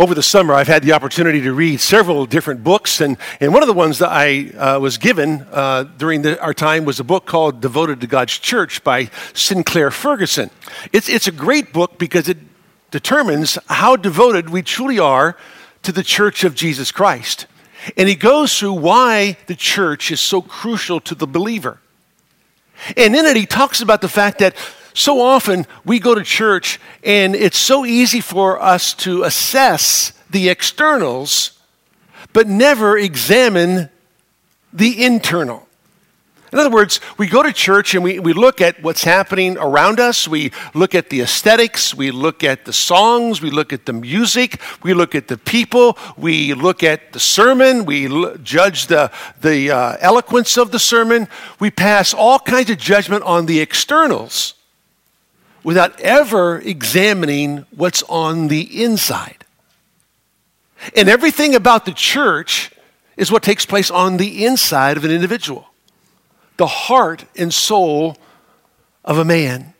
over the summer, I've had the opportunity to read several different books, and, and one of the ones that I uh, was given uh, during the, our time was a book called Devoted to God's Church by Sinclair Ferguson. It's, it's a great book because it determines how devoted we truly are to the church of Jesus Christ. And he goes through why the church is so crucial to the believer. And in it, he talks about the fact that so often we go to church and it's so easy for us to assess the externals, but never examine the internal. In other words, we go to church and we, we look at what's happening around us. We look at the aesthetics. We look at the songs. We look at the music. We look at the people. We look at the sermon. We l- judge the, the uh, eloquence of the sermon. We pass all kinds of judgment on the externals without ever examining what's on the inside. And everything about the church is what takes place on the inside of an individual the heart and soul of a man.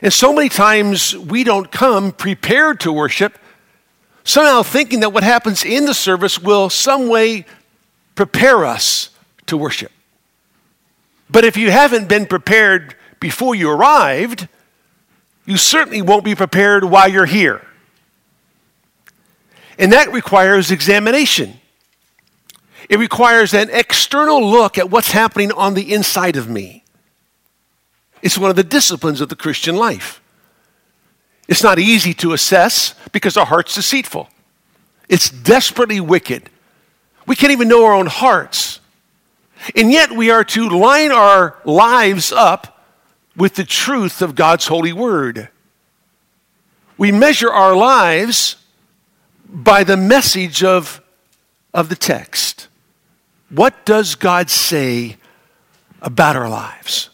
And so many times we don't come prepared to worship, somehow thinking that what happens in the service will some way prepare us to worship. But if you haven't been prepared before you arrived, you certainly won't be prepared while you're here. And that requires examination. It requires an external look at what's happening on the inside of me. It's one of the disciplines of the Christian life. It's not easy to assess because our heart's deceitful. It's desperately wicked. We can't even know our own hearts. And yet we are to line our lives up with the truth of God's holy word. We measure our lives by the message of, of the text. What does God say about our lives?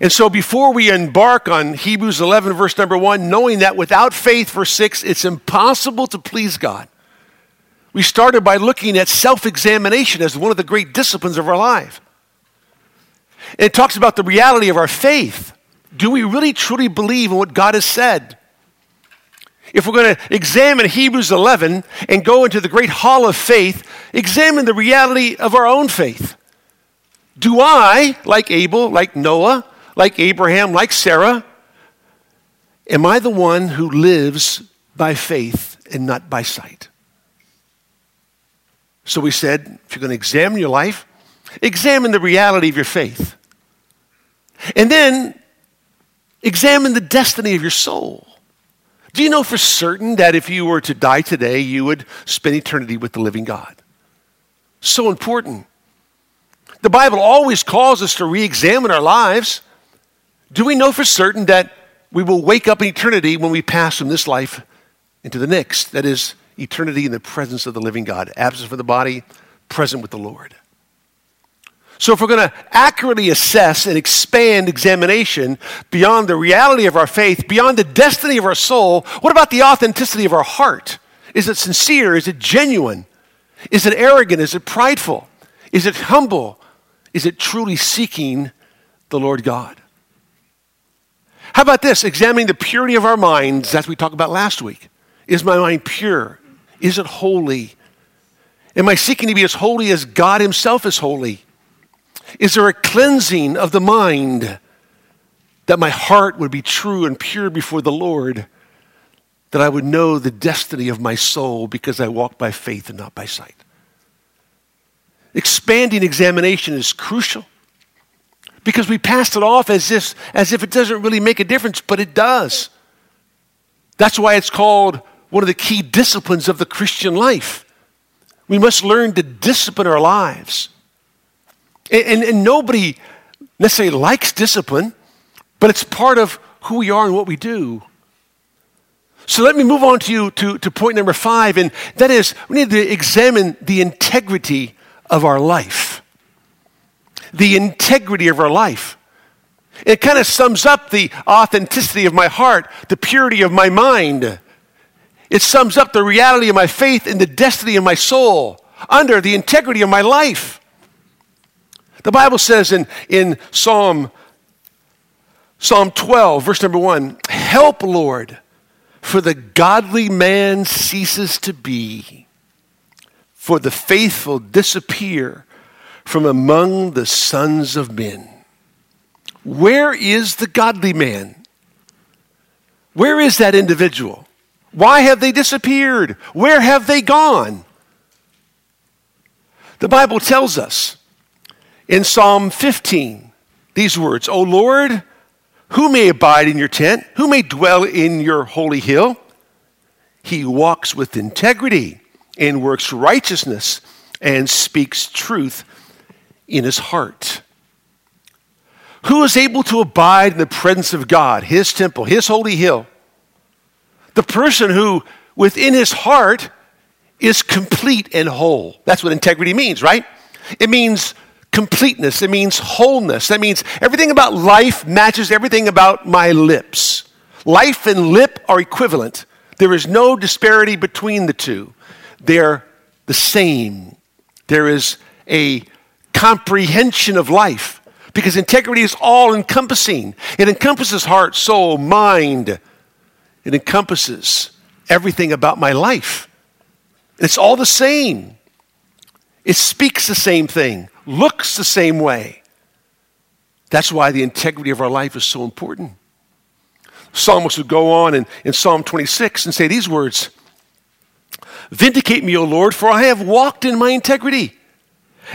And so, before we embark on Hebrews 11, verse number 1, knowing that without faith, verse 6, it's impossible to please God, we started by looking at self examination as one of the great disciplines of our life. It talks about the reality of our faith. Do we really truly believe in what God has said? If we're going to examine Hebrews 11 and go into the great hall of faith, examine the reality of our own faith. Do I, like Abel, like Noah, like Abraham, like Sarah, am I the one who lives by faith and not by sight? So we said, if you're going to examine your life, examine the reality of your faith. And then examine the destiny of your soul. Do you know for certain that if you were to die today, you would spend eternity with the living God? So important. The Bible always calls us to re examine our lives. Do we know for certain that we will wake up in eternity when we pass from this life into the next? That is, eternity in the presence of the living God, absent from the body, present with the Lord. So, if we're going to accurately assess and expand examination beyond the reality of our faith, beyond the destiny of our soul, what about the authenticity of our heart? Is it sincere? Is it genuine? Is it arrogant? Is it prideful? Is it humble? Is it truly seeking the Lord God? How about this? Examining the purity of our minds, as we talked about last week. Is my mind pure? Is it holy? Am I seeking to be as holy as God Himself is holy? Is there a cleansing of the mind that my heart would be true and pure before the Lord? That I would know the destiny of my soul because I walk by faith and not by sight. Expanding examination is crucial because we passed it off as if, as if it doesn't really make a difference, but it does. That's why it's called one of the key disciplines of the Christian life. We must learn to discipline our lives. And, and, nobody necessarily likes discipline, but it's part of who we are and what we do. So let me move on to you to, to point number five, and that is we need to examine the integrity of our life. The integrity of our life. It kind of sums up the authenticity of my heart, the purity of my mind. It sums up the reality of my faith and the destiny of my soul under the integrity of my life. The Bible says in, in Psalm, Psalm 12, verse number 1 Help, Lord, For the godly man ceases to be, for the faithful disappear from among the sons of men. Where is the godly man? Where is that individual? Why have they disappeared? Where have they gone? The Bible tells us in Psalm 15 these words O Lord, who may abide in your tent? Who may dwell in your holy hill? He walks with integrity and works righteousness and speaks truth in his heart. Who is able to abide in the presence of God, his temple, his holy hill? The person who, within his heart, is complete and whole. That's what integrity means, right? It means completeness, it means wholeness. That means everything about life matches everything about my lips. Life and lip are equivalent. There is no disparity between the two. They're the same. There is a comprehension of life because integrity is all encompassing. It encompasses heart, soul, mind. It encompasses everything about my life. It's all the same. It speaks the same thing looks the same way. That's why the integrity of our life is so important. Psalmist would go on in, in Psalm 26 and say these words Vindicate me, O Lord, for I have walked in my integrity.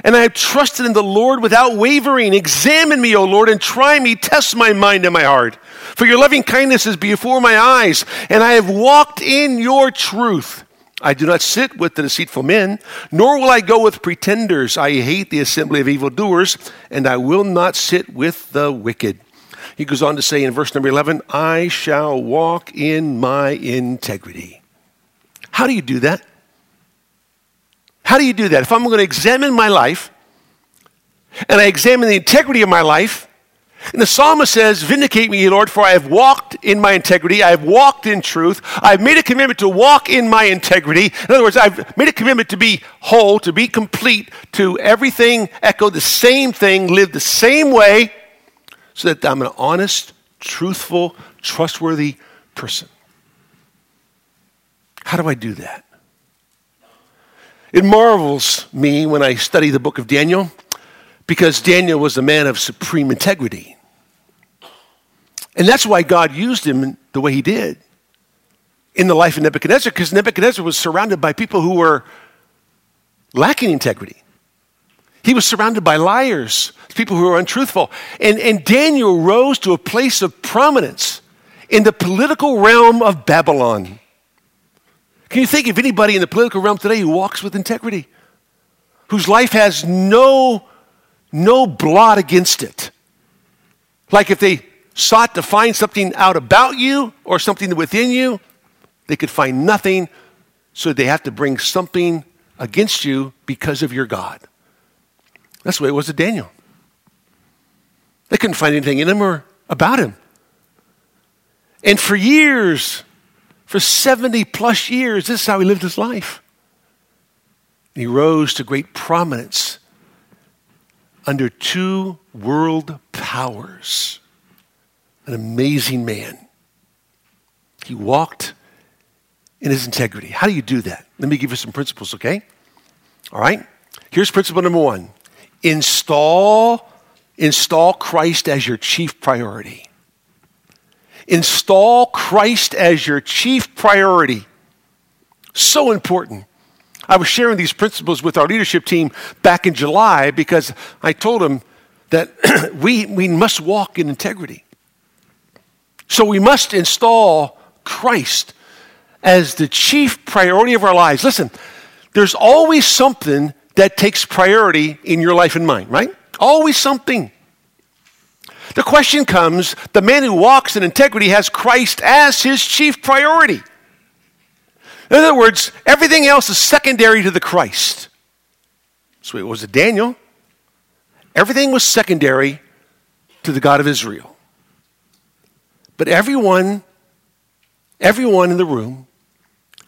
And I have trusted in the Lord without wavering. Examine me, O Lord, and try me. Test my mind and my heart. For your loving kindness is before my eyes, and I have walked in your truth. I do not sit with the deceitful men, nor will I go with pretenders. I hate the assembly of evildoers, and I will not sit with the wicked. He goes on to say in verse number 11, I shall walk in my integrity. How do you do that? How do you do that? If I'm going to examine my life, and I examine the integrity of my life, and the psalmist says, Vindicate me, Lord, for I have walked in my integrity. I have walked in truth. I've made a commitment to walk in my integrity. In other words, I've made a commitment to be whole, to be complete, to everything echo the same thing, live the same way, so that I'm an honest, truthful, trustworthy person. How do I do that? It marvels me when I study the book of Daniel because Daniel was a man of supreme integrity. And that's why God used him the way he did in the life of Nebuchadnezzar, because Nebuchadnezzar was surrounded by people who were lacking integrity. He was surrounded by liars, people who were untruthful. And, and Daniel rose to a place of prominence in the political realm of Babylon. Can you think of anybody in the political realm today who walks with integrity? Whose life has no no blot against it. Like if they sought to find something out about you or something within you, they could find nothing, so they have to bring something against you because of your God. That's the way it was with Daniel. They couldn't find anything in him or about him. And for years, for 70 plus years, this is how he lived his life. He rose to great prominence under two world powers. An amazing man. He walked in his integrity. How do you do that? Let me give you some principles, okay? All right? Here's principle number one install, install Christ as your chief priority. Install Christ as your chief priority. So important. I was sharing these principles with our leadership team back in July because I told them that we, we must walk in integrity. So we must install Christ as the chief priority of our lives. Listen, there's always something that takes priority in your life and mine, right? Always something. The question comes the man who walks in integrity has Christ as his chief priority. In other words, everything else is secondary to the Christ. So it was Daniel. Everything was secondary to the God of Israel. But everyone, everyone in the room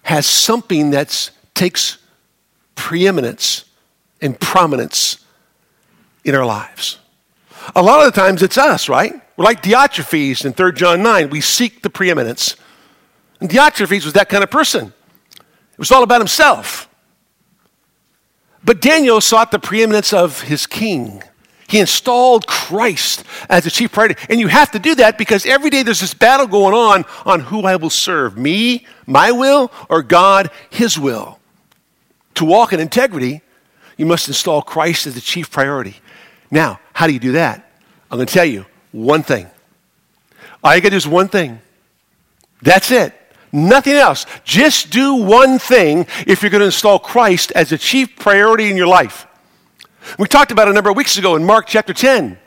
has something that takes preeminence and prominence in our lives. A lot of the times it's us, right? We're like Diotrephes in 3 John 9. We seek the preeminence. And Diotrephes was that kind of person. It was all about himself. But Daniel sought the preeminence of his king. He installed Christ as the chief priority. And you have to do that because every day there's this battle going on on who I will serve me, my will, or God, his will. To walk in integrity, you must install Christ as the chief priority. Now, how do you do that? I'm going to tell you one thing. All you got to do is one thing. That's it. Nothing else. Just do one thing if you're going to install Christ as a chief priority in your life. We talked about a number of weeks ago in Mark chapter 10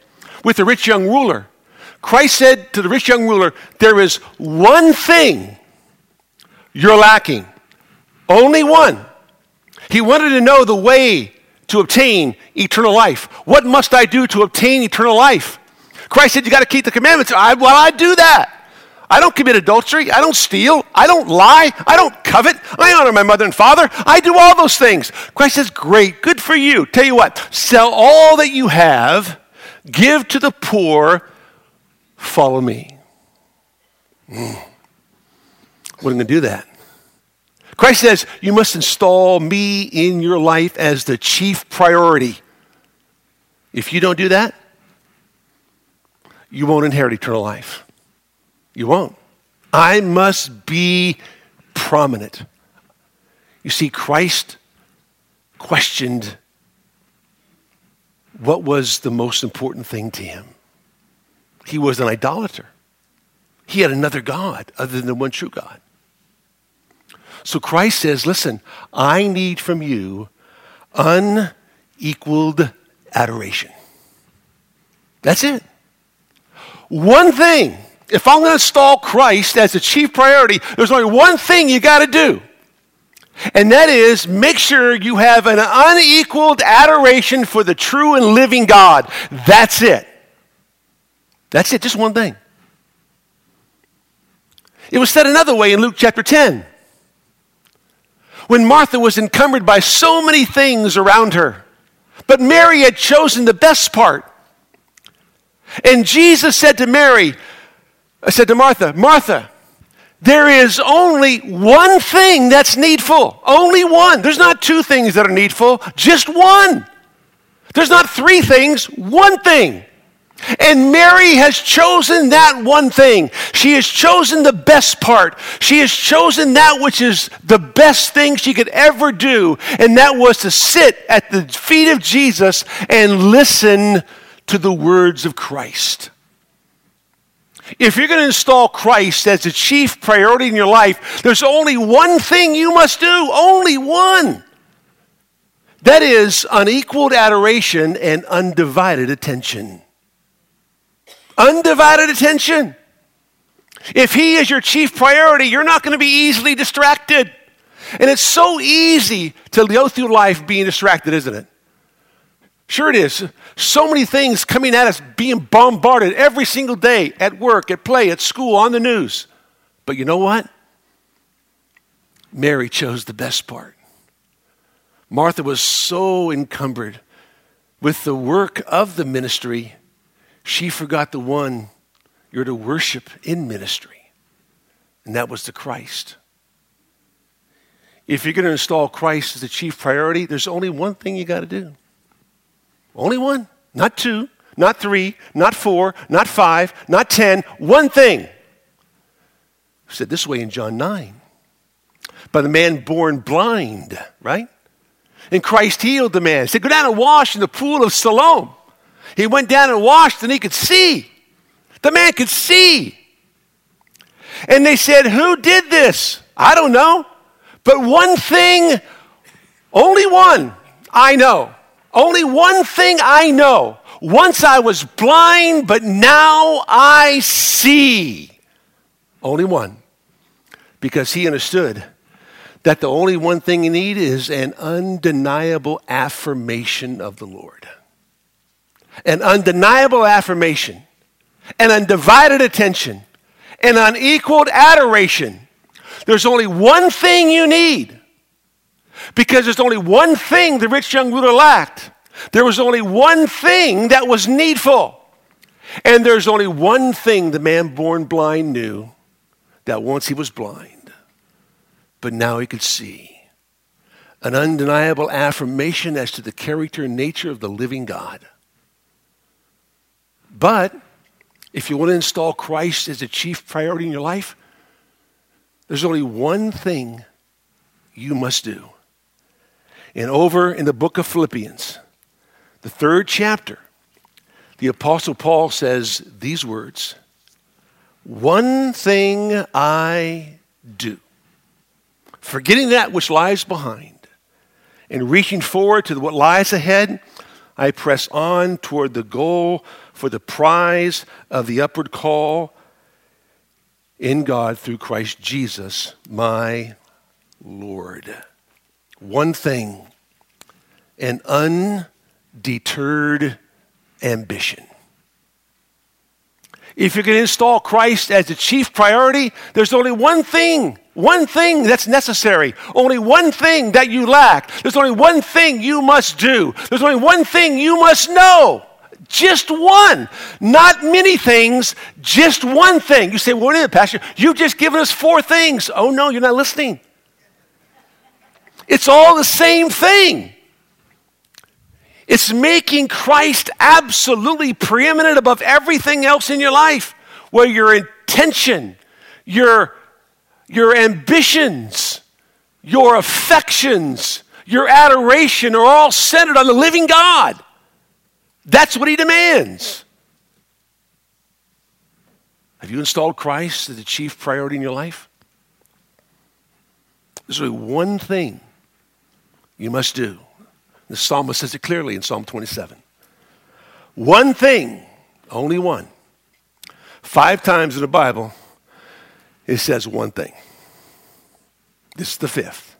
with the rich young ruler. Christ said to the rich young ruler, There is one thing you're lacking. Only one. He wanted to know the way to obtain eternal life. What must I do to obtain eternal life? Christ said, You got to keep the commandments. I, well, I do that. I don't commit adultery. I don't steal. I don't lie. I don't covet. I honor my mother and father. I do all those things. Christ says, Great, good for you. Tell you what, sell all that you have, give to the poor, follow me. Mm. Going to do that? Christ says, You must install me in your life as the chief priority. If you don't do that, you won't inherit eternal life. You won't. I must be prominent. You see, Christ questioned what was the most important thing to him. He was an idolater. He had another God other than the one true God. So Christ says, listen, I need from you unequaled adoration. That's it. One thing if I'm going to install Christ as the chief priority, there's only one thing you got to do. And that is make sure you have an unequaled adoration for the true and living God. That's it. That's it, just one thing. It was said another way in Luke chapter 10. When Martha was encumbered by so many things around her, but Mary had chosen the best part. And Jesus said to Mary, I said to Martha, Martha, there is only one thing that's needful. Only one. There's not two things that are needful, just one. There's not three things, one thing. And Mary has chosen that one thing. She has chosen the best part. She has chosen that which is the best thing she could ever do, and that was to sit at the feet of Jesus and listen to the words of Christ. If you're going to install Christ as the chief priority in your life, there's only one thing you must do, only one. That is unequaled adoration and undivided attention. Undivided attention. If He is your chief priority, you're not going to be easily distracted. And it's so easy to go through life being distracted, isn't it? Sure, it is. So many things coming at us, being bombarded every single day at work, at play, at school, on the news. But you know what? Mary chose the best part. Martha was so encumbered with the work of the ministry, she forgot the one you're to worship in ministry, and that was the Christ. If you're going to install Christ as the chief priority, there's only one thing you got to do only one, not two, not three, not four, not five, not ten. One thing. Said this way in John 9. By the man born blind, right? And Christ healed the man. He said, Go down and wash in the pool of Siloam. He went down and washed and he could see. The man could see. And they said, Who did this? I don't know. But one thing, only one, I know. Only one thing I know. Once I was blind, but now I see. Only one. Because he understood that the only one thing you need is an undeniable affirmation of the Lord. An undeniable affirmation, an undivided attention, an unequaled adoration. There's only one thing you need because there's only one thing the rich young ruler lacked. There was only one thing that was needful. And there's only one thing the man born blind knew that once he was blind, but now he could see. An undeniable affirmation as to the character and nature of the living God. But if you want to install Christ as a chief priority in your life, there's only one thing you must do. And over in the book of Philippians, the third chapter, the Apostle Paul says these words One thing I do, forgetting that which lies behind and reaching forward to what lies ahead, I press on toward the goal for the prize of the upward call in God through Christ Jesus, my Lord. One thing an undeterred ambition. If you're going to install Christ as the chief priority, there's only one thing, one thing that's necessary, only one thing that you lack. There's only one thing you must do. There's only one thing you must know. Just one. Not many things, just one thing. You say, what is it, Pastor? You've just given us four things. Oh, no, you're not listening. It's all the same thing. It's making Christ absolutely preeminent above everything else in your life, where your intention, your, your ambitions, your affections, your adoration are all centered on the living God. That's what he demands. Have you installed Christ as the chief priority in your life? There's only one thing you must do. The psalmist says it clearly in Psalm 27. One thing, only one. Five times in the Bible, it says one thing. This is the fifth.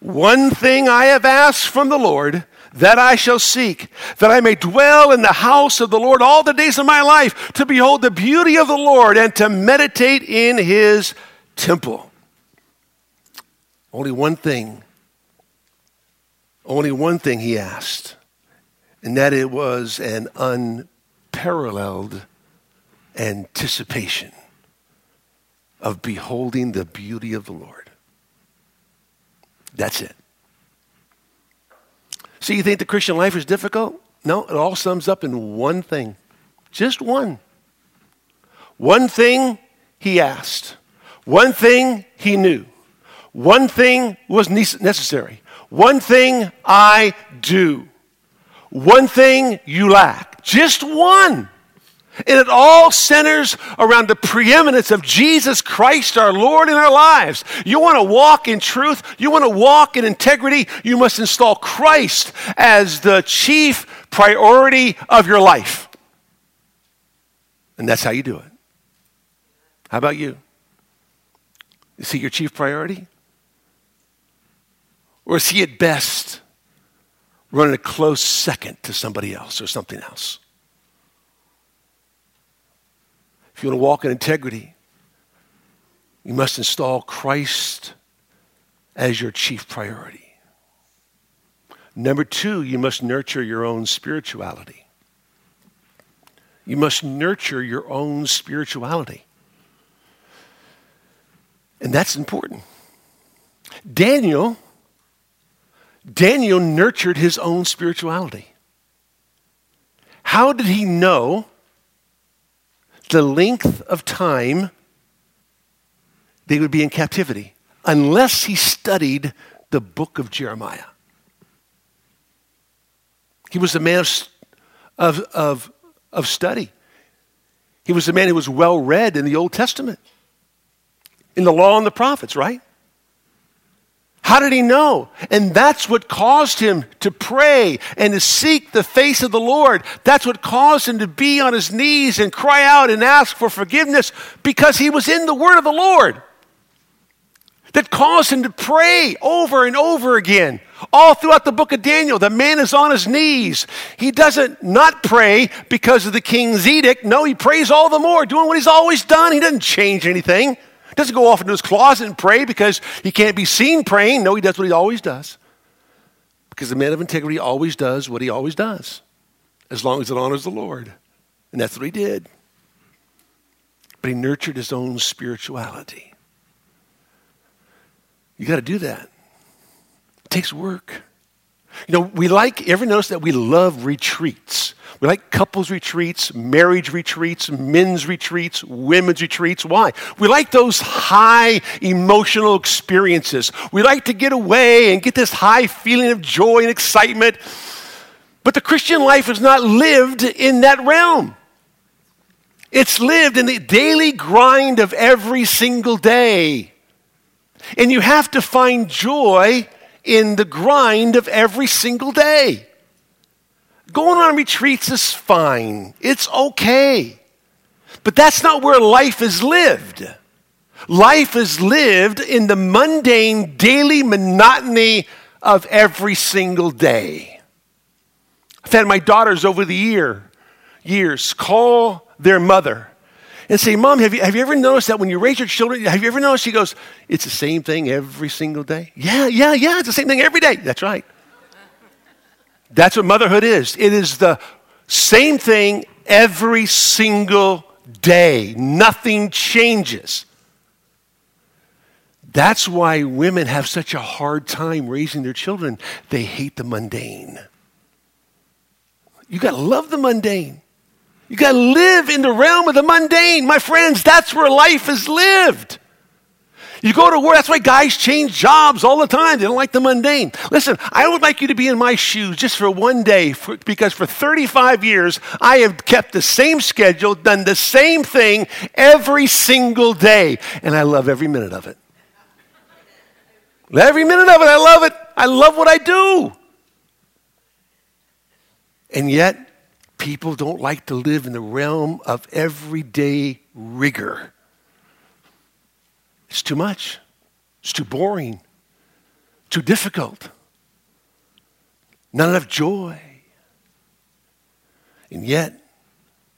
One thing I have asked from the Lord that I shall seek, that I may dwell in the house of the Lord all the days of my life, to behold the beauty of the Lord and to meditate in his temple. Only one thing, only one thing he asked, and that it was an unparalleled anticipation of beholding the beauty of the Lord. That's it. So you think the Christian life is difficult? No, it all sums up in one thing. Just one. One thing he asked. One thing he knew. One thing was necessary. One thing I do. One thing you lack. Just one. And it all centers around the preeminence of Jesus Christ, our Lord, in our lives. You want to walk in truth, you want to walk in integrity, you must install Christ as the chief priority of your life. And that's how you do it. How about you? Is he your chief priority? Or is he at best running a close second to somebody else or something else? If you want to walk in integrity, you must install Christ as your chief priority. Number two, you must nurture your own spirituality. You must nurture your own spirituality. And that's important. Daniel, Daniel nurtured his own spirituality. How did he know the length of time they would be in captivity unless he studied the book of Jeremiah. He was a man of, of, of, of study. He was a man who was well read in the Old Testament, in the law and the prophets, right? How did he know? And that's what caused him to pray and to seek the face of the Lord. That's what caused him to be on his knees and cry out and ask for forgiveness because he was in the word of the Lord. That caused him to pray over and over again. All throughout the book of Daniel, the man is on his knees. He doesn't not pray because of the king's edict. No, he prays all the more, doing what he's always done. He doesn't change anything. Doesn't go off into his closet and pray because he can't be seen praying. No, he does what he always does. Because the man of integrity always does what he always does, as long as it honors the Lord. And that's what he did. But he nurtured his own spirituality. You got to do that. It takes work. You know, we like, ever notice that we love retreats? We like couples retreats, marriage retreats, men's retreats, women's retreats. Why? We like those high emotional experiences. We like to get away and get this high feeling of joy and excitement. But the Christian life is not lived in that realm. It's lived in the daily grind of every single day. And you have to find joy in the grind of every single day. Going on retreats is fine, it's okay. But that's not where life is lived. Life is lived in the mundane, daily monotony of every single day. I've had my daughters over the year, years call their mother and say, Mom, have you, have you ever noticed that when you raise your children, have you ever noticed? She goes, It's the same thing every single day. Yeah, yeah, yeah, it's the same thing every day. That's right. That's what motherhood is. It is the same thing every single day. Nothing changes. That's why women have such a hard time raising their children. They hate the mundane. You got to love the mundane. You got to live in the realm of the mundane. My friends, that's where life is lived. You go to work, that's why guys change jobs all the time. They don't like the mundane. Listen, I would like you to be in my shoes just for one day for, because for 35 years, I have kept the same schedule, done the same thing every single day, and I love every minute of it. Every minute of it, I love it. I love what I do. And yet, people don't like to live in the realm of everyday rigor. It's too much. It's too boring. Too difficult. Not enough joy. And yet,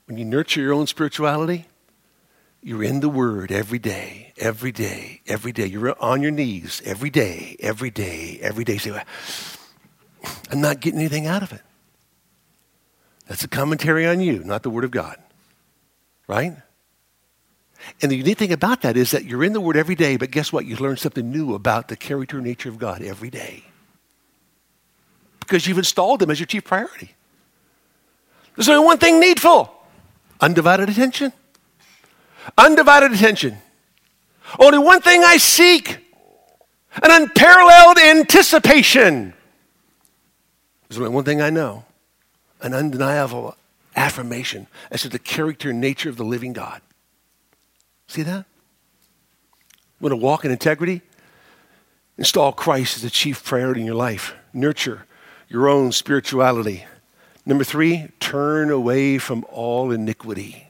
when you nurture your own spirituality, you're in the Word every day, every day, every day. You're on your knees every day, every day, every day. Say, I'm not getting anything out of it. That's a commentary on you, not the Word of God. Right? And the unique thing about that is that you're in the Word every day, but guess what? You learn something new about the character and nature of God every day. Because you've installed Him as your chief priority. There's only one thing needful undivided attention. Undivided attention. Only one thing I seek an unparalleled anticipation. There's only one thing I know an undeniable affirmation as to the character and nature of the living God. See that? Want to walk in integrity? Install Christ as the chief priority in your life. Nurture your own spirituality. Number three, turn away from all iniquity.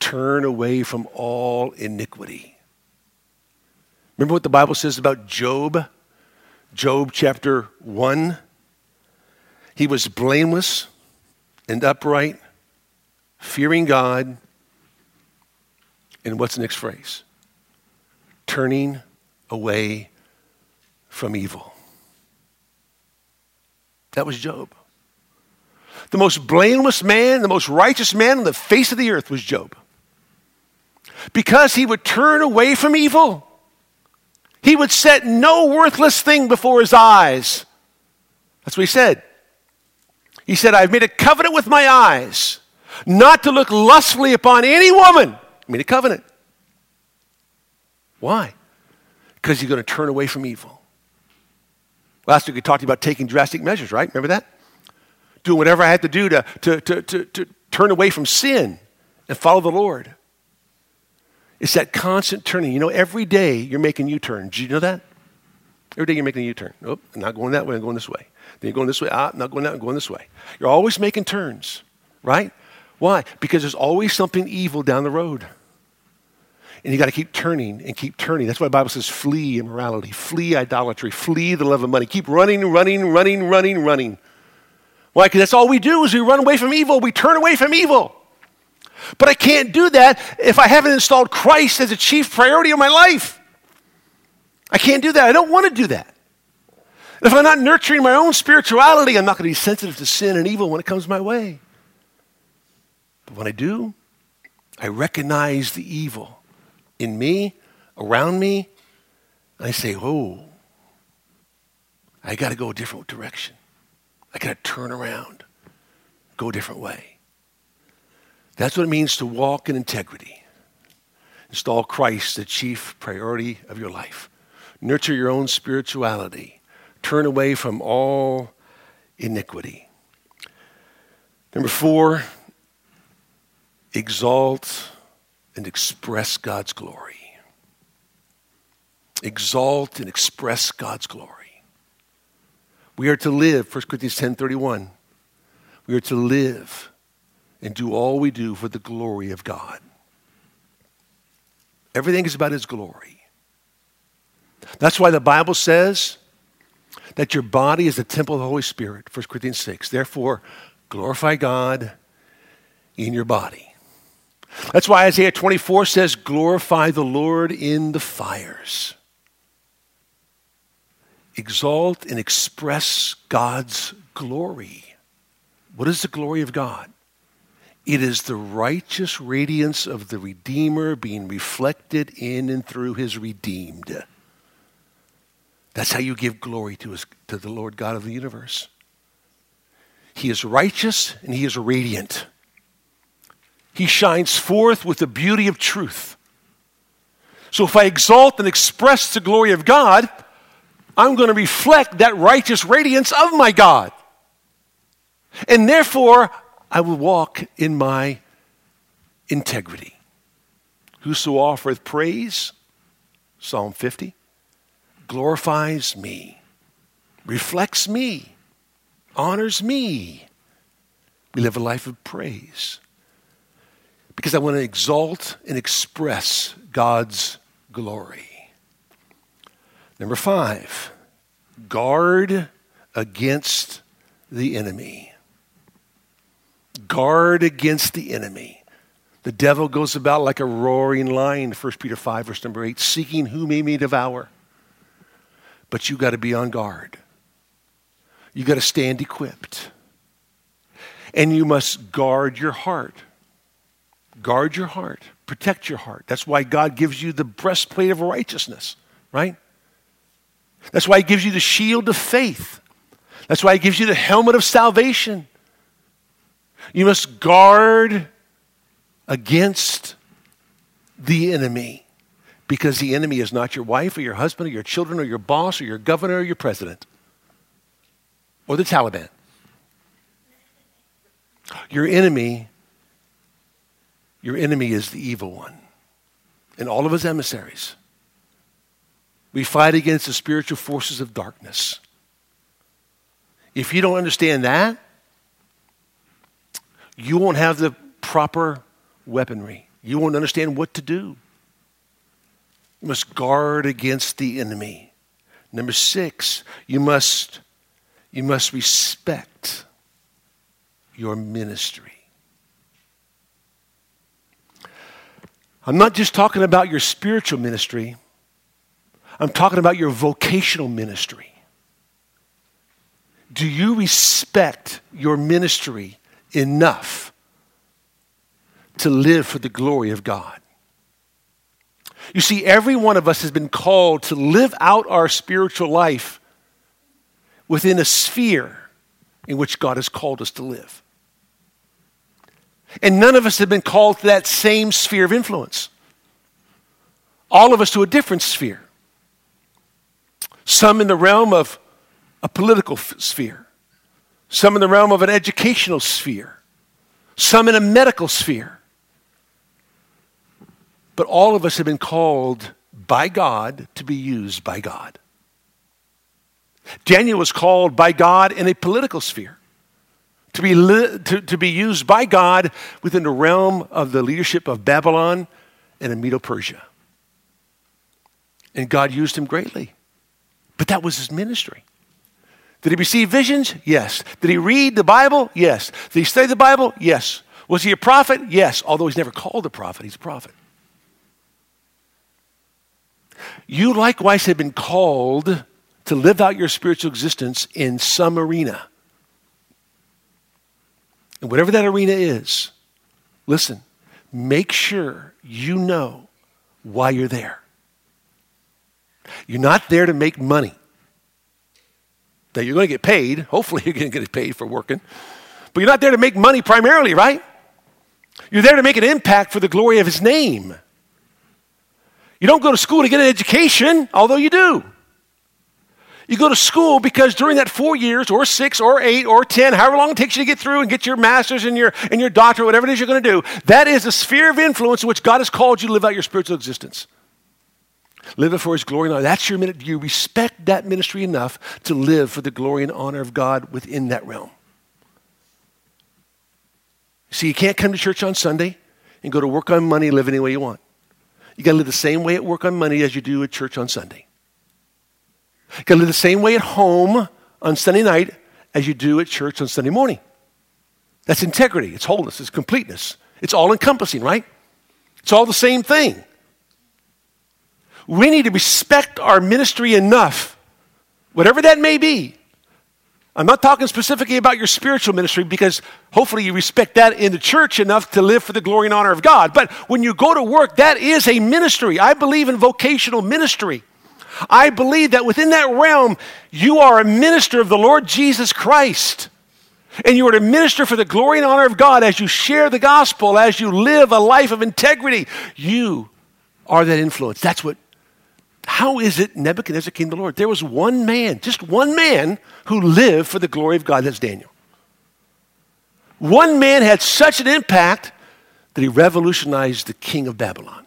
Turn away from all iniquity. Remember what the Bible says about Job? Job chapter 1. He was blameless and upright, fearing God. And what's the next phrase? Turning away from evil. That was Job. The most blameless man, the most righteous man on the face of the earth was Job. Because he would turn away from evil. He would set no worthless thing before his eyes. That's what he said. He said, I've made a covenant with my eyes not to look lustfully upon any woman. I made a covenant. Why? Because you're going to turn away from evil. Last week we talked about taking drastic measures, right? Remember that? Doing whatever I had to do to, to, to, to, to turn away from sin and follow the Lord. It's that constant turning. You know, every day you're making U-turns. Did you know that? Every day you're making a U-turn. Oh, I'm not going that way, I'm going this way. Then you're going this way. Ah, I'm not going that, I'm going this way. You're always making turns, right? Why? Because there's always something evil down the road. And you got to keep turning and keep turning. That's why the Bible says flee immorality, flee idolatry, flee the love of money. Keep running, running, running, running, running. Why? Because that's all we do is we run away from evil. We turn away from evil. But I can't do that if I haven't installed Christ as a chief priority of my life. I can't do that. I don't want to do that. If I'm not nurturing my own spirituality, I'm not going to be sensitive to sin and evil when it comes my way. But when I do, I recognize the evil in me, around me, I say, oh, I got to go a different direction. I got to turn around, go a different way. That's what it means to walk in integrity. Install Christ, the chief priority of your life. Nurture your own spirituality. Turn away from all iniquity. Number four, exalt and express God's glory. Exalt and express God's glory. We are to live, 1 Corinthians 10:31. We are to live and do all we do for the glory of God. Everything is about his glory. That's why the Bible says that your body is the temple of the Holy Spirit, 1 Corinthians 6. Therefore, glorify God in your body. That's why Isaiah 24 says, Glorify the Lord in the fires. Exalt and express God's glory. What is the glory of God? It is the righteous radiance of the Redeemer being reflected in and through his redeemed. That's how you give glory to, his, to the Lord God of the universe. He is righteous and he is radiant. He shines forth with the beauty of truth. So if I exalt and express the glory of God, I'm going to reflect that righteous radiance of my God. And therefore, I will walk in my integrity. Whoso offereth praise, Psalm 50, glorifies me, reflects me, honors me. We live a life of praise because I want to exalt and express God's glory. Number five, guard against the enemy. Guard against the enemy. The devil goes about like a roaring lion, 1 Peter 5, verse number 8, seeking whom he may devour. But you got to be on guard. You got to stand equipped. And you must guard your heart. Guard your heart. Protect your heart. That's why God gives you the breastplate of righteousness, right? That's why He gives you the shield of faith. That's why He gives you the helmet of salvation. You must guard against the enemy because the enemy is not your wife or your husband or your children or your boss or your governor or your president or the Taliban. Your enemy your enemy is the evil one and all of his emissaries. We fight against the spiritual forces of darkness. If you don't understand that, you won't have the proper weaponry. You won't understand what to do. You must guard against the enemy. Number six, you must, you must respect your ministry. I'm not just talking about your spiritual ministry, I'm talking about your vocational ministry. Do you respect your ministry enough to live for the glory of God. You see, every one of us has been called to live out our spiritual life within a sphere in which God has called us to live. And none of us have been called to that same sphere of influence. All of us to a different sphere. Some in the realm of a political f- sphere, some in the realm of an educational sphere, some in a medical sphere. But all of us have been called by God to be used by God. Daniel was called by God in a political sphere, to be, li- to, to be used by God within the realm of the leadership of Babylon and Medo Persia. And God used him greatly. But that was his ministry. Did he receive visions? Yes. Did he read the Bible? Yes. Did he study the Bible? Yes. Was he a prophet? Yes, although he's never called a prophet, he's a prophet. You likewise have been called to live out your spiritual existence in some arena. And whatever that arena is, listen, make sure you know why you're there. You're not there to make money. Now, you're going to get paid. Hopefully, you're going to get paid for working. But you're not there to make money primarily, right? You're there to make an impact for the glory of His name. You don't go to school to get an education, although you do. You go to school because during that four years, or six, or eight, or ten, however long it takes you to get through and get your master's and your, and your doctorate, whatever it is you're going to do, that is a sphere of influence in which God has called you to live out your spiritual existence. Live it for His glory and honor. That's your minute. You respect that ministry enough to live for the glory and honor of God within that realm. See, you can't come to church on Sunday and go to work on money, live any way you want. You got to live the same way at work on money as you do at church on Sunday. You to live the same way at home on Sunday night as you do at church on Sunday morning. That's integrity, it's wholeness, it's completeness. It's all encompassing, right? It's all the same thing. We need to respect our ministry enough, whatever that may be. I'm not talking specifically about your spiritual ministry because hopefully you respect that in the church enough to live for the glory and honor of God. But when you go to work, that is a ministry. I believe in vocational ministry. I believe that within that realm, you are a minister of the Lord Jesus Christ. And you are to minister for the glory and honor of God as you share the gospel, as you live a life of integrity. You are that influence. That's what, how is it Nebuchadnezzar came to the Lord? There was one man, just one man, who lived for the glory of God. That's Daniel. One man had such an impact that he revolutionized the king of Babylon.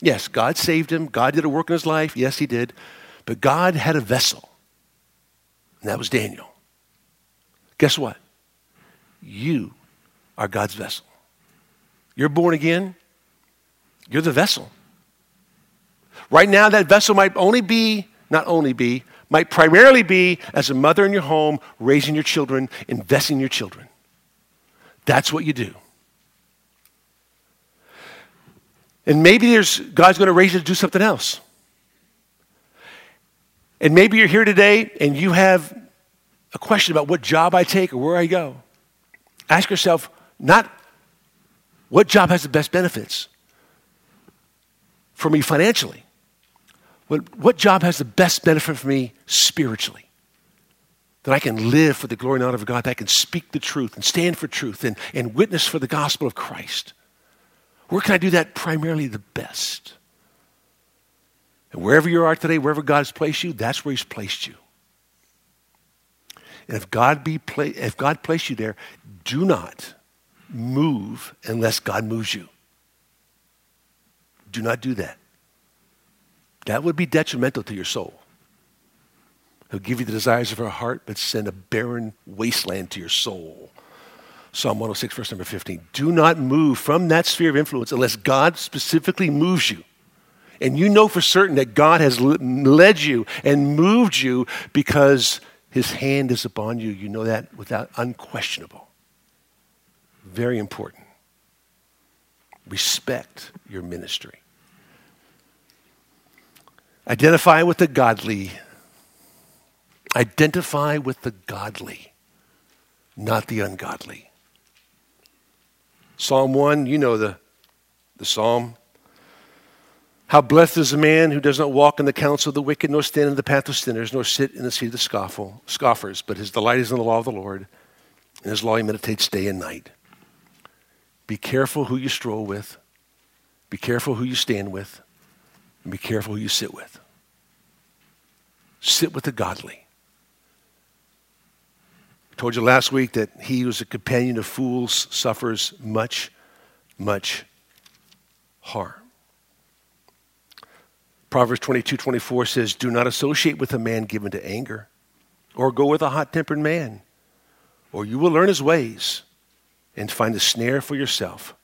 Yes, God saved him. God did a work in his life. Yes, he did. But God had a vessel, and that was Daniel. Guess what? You are God's vessel. You're born again, you're the vessel. Right now, that vessel might only be, not only be, might primarily be as a mother in your home, raising your children, investing in your children. That's what you do. And maybe there's, God's going to raise you to do something else. And maybe you're here today and you have a question about what job I take or where I go. Ask yourself not what job has the best benefits for me financially, but what job has the best benefit for me spiritually? That I can live for the glory and honor of God, that I can speak the truth and stand for truth and, and witness for the gospel of Christ. Where can I do that primarily the best? And wherever you are today, wherever God has placed you, that's where He's placed you. And if God, be pla- if God placed you there, do not move unless God moves you. Do not do that. That would be detrimental to your soul. He'll give you the desires of your heart, but send a barren wasteland to your soul. Psalm 106, verse number 15. Do not move from that sphere of influence unless God specifically moves you. And you know for certain that God has led you and moved you because his hand is upon you. You know that without unquestionable. Very important. Respect your ministry. Identify with the godly. Identify with the godly, not the ungodly. Psalm 1, you know the, the psalm. How blessed is the man who does not walk in the counsel of the wicked, nor stand in the path of sinners, nor sit in the seat of the scoffle, scoffers, but his delight is in the law of the Lord, and his law he meditates day and night. Be careful who you stroll with, be careful who you stand with, and be careful who you sit with. Sit with the godly told you last week that he who is a companion of fools suffers much, much harm. Proverbs 22 24 says, Do not associate with a man given to anger, or go with a hot tempered man, or you will learn his ways and find a snare for yourself.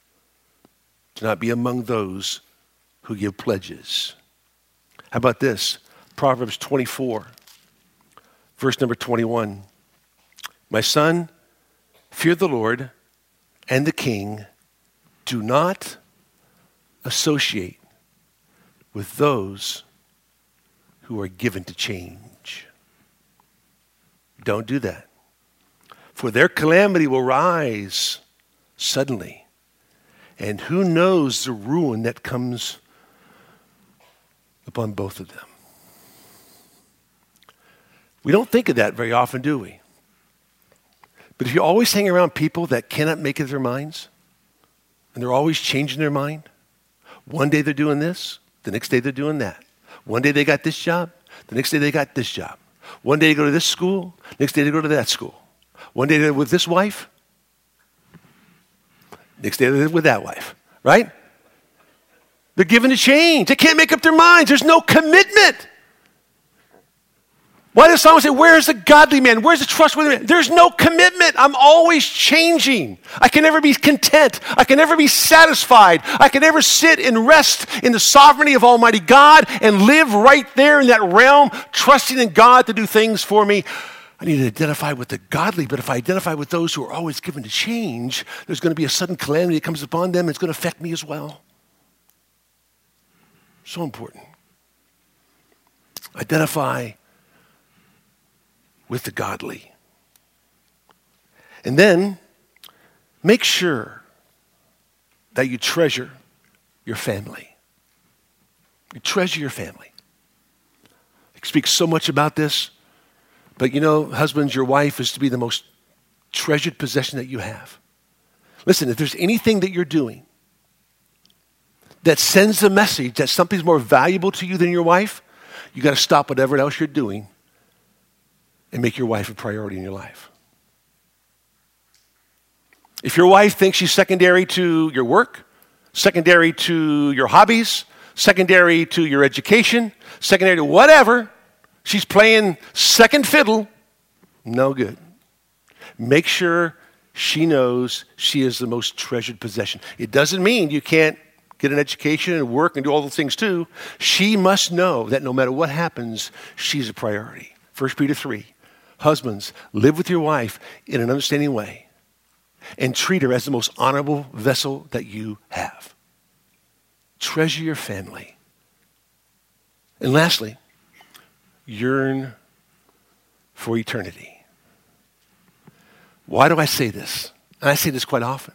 Do not be among those who give pledges. How about this? Proverbs 24, verse number 21. My son, fear the Lord and the king. Do not associate with those who are given to change. Don't do that. For their calamity will rise suddenly. And who knows the ruin that comes upon both of them? We don't think of that very often, do we? But if you always hang around people that cannot make up their minds, and they're always changing their mind, one day they're doing this, the next day they're doing that. One day they got this job, the next day they got this job. One day they go to this school, next day they go to that school. One day they're with this wife, next day they're with that wife, right? They're given to change. They can't make up their minds. There's no commitment. Why does someone say, Where's the godly man? Where's the trustworthy man? There's no commitment. I'm always changing. I can never be content. I can never be satisfied. I can never sit and rest in the sovereignty of Almighty God and live right there in that realm, trusting in God to do things for me. I need to identify with the godly, but if I identify with those who are always given to change, there's going to be a sudden calamity that comes upon them. It's going to affect me as well. So important. Identify with the godly. And then make sure that you treasure your family. You treasure your family. I speak so much about this, but you know, husbands, your wife is to be the most treasured possession that you have. Listen, if there's anything that you're doing that sends a message that something's more valuable to you than your wife, you got to stop whatever else you're doing and make your wife a priority in your life. If your wife thinks she's secondary to your work, secondary to your hobbies, secondary to your education, secondary to whatever, she's playing second fiddle, no good. Make sure she knows she is the most treasured possession. It doesn't mean you can't get an education and work and do all the things too. She must know that no matter what happens, she's a priority. 1 Peter 3 Husbands, live with your wife in an understanding way and treat her as the most honorable vessel that you have. Treasure your family. And lastly, yearn for eternity. Why do I say this? And I say this quite often.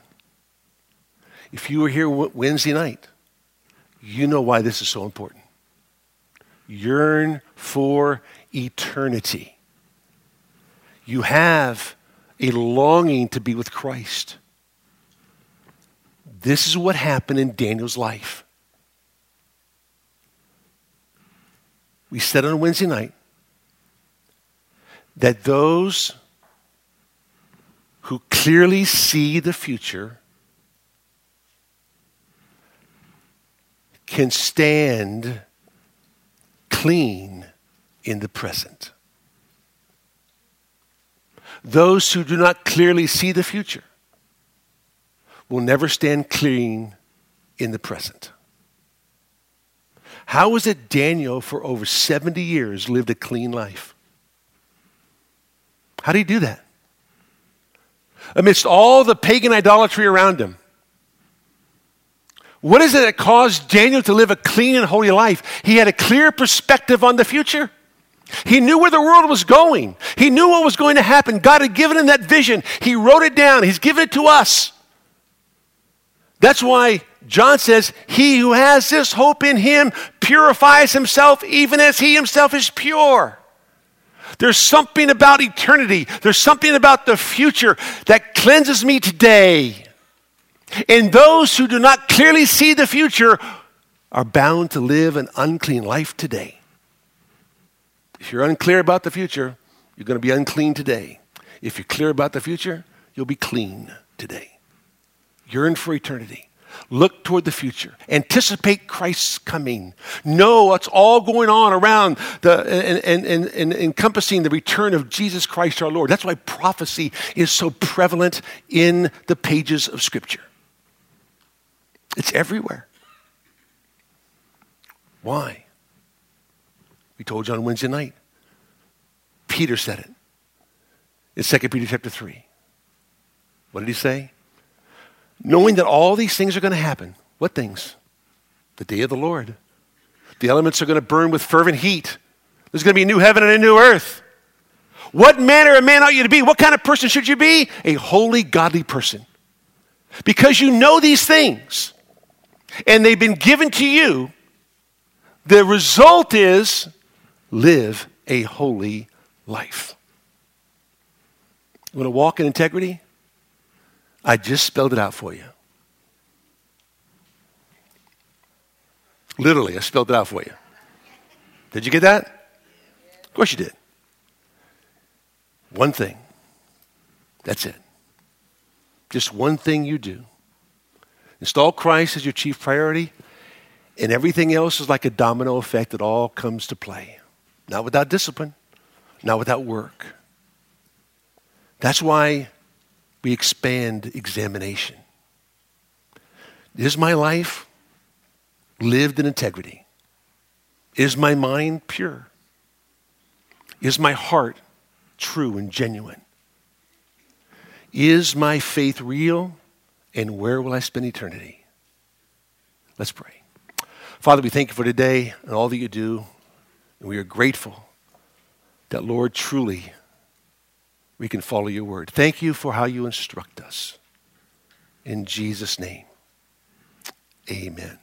If you were here Wednesday night, you know why this is so important. Yearn for eternity. You have a longing to be with Christ. This is what happened in Daniel's life. We said on Wednesday night that those who clearly see the future can stand clean in the present those who do not clearly see the future will never stand clean in the present. How is it Daniel, for over 70 years, lived a clean life? How did he do that? Amidst all the pagan idolatry around him, what is it that caused Daniel to live a clean and holy life? He had a clear perspective on the future. He knew where the world was going. He knew what was going to happen. God had given him that vision. He wrote it down. He's given it to us. That's why John says, He who has this hope in him purifies himself even as he himself is pure. There's something about eternity, there's something about the future that cleanses me today. And those who do not clearly see the future are bound to live an unclean life today. If you're unclear about the future, you're going to be unclean today. If you're clear about the future, you'll be clean today. Yearn for eternity. Look toward the future. Anticipate Christ's coming. Know what's all going on around the, and, and, and, and encompassing the return of Jesus Christ our Lord. That's why prophecy is so prevalent in the pages of Scripture. It's everywhere. Why? We told you on Wednesday night. Peter said it in 2 Peter chapter 3. What did he say? Knowing that all these things are going to happen. What things? The day of the Lord. The elements are going to burn with fervent heat. There's going to be a new heaven and a new earth. What manner of man ought you to be? What kind of person should you be? A holy, godly person. Because you know these things and they've been given to you, the result is live a holy life. You want to walk in integrity? I just spelled it out for you. Literally, I spelled it out for you. Did you get that? Of course you did. One thing. That's it. Just one thing you do. Install Christ as your chief priority, and everything else is like a domino effect. It all comes to play. Not without discipline, not without work. That's why we expand examination. Is my life lived in integrity? Is my mind pure? Is my heart true and genuine? Is my faith real? And where will I spend eternity? Let's pray. Father, we thank you for today and all that you do. And we are grateful that, Lord, truly we can follow your word. Thank you for how you instruct us. In Jesus' name, amen.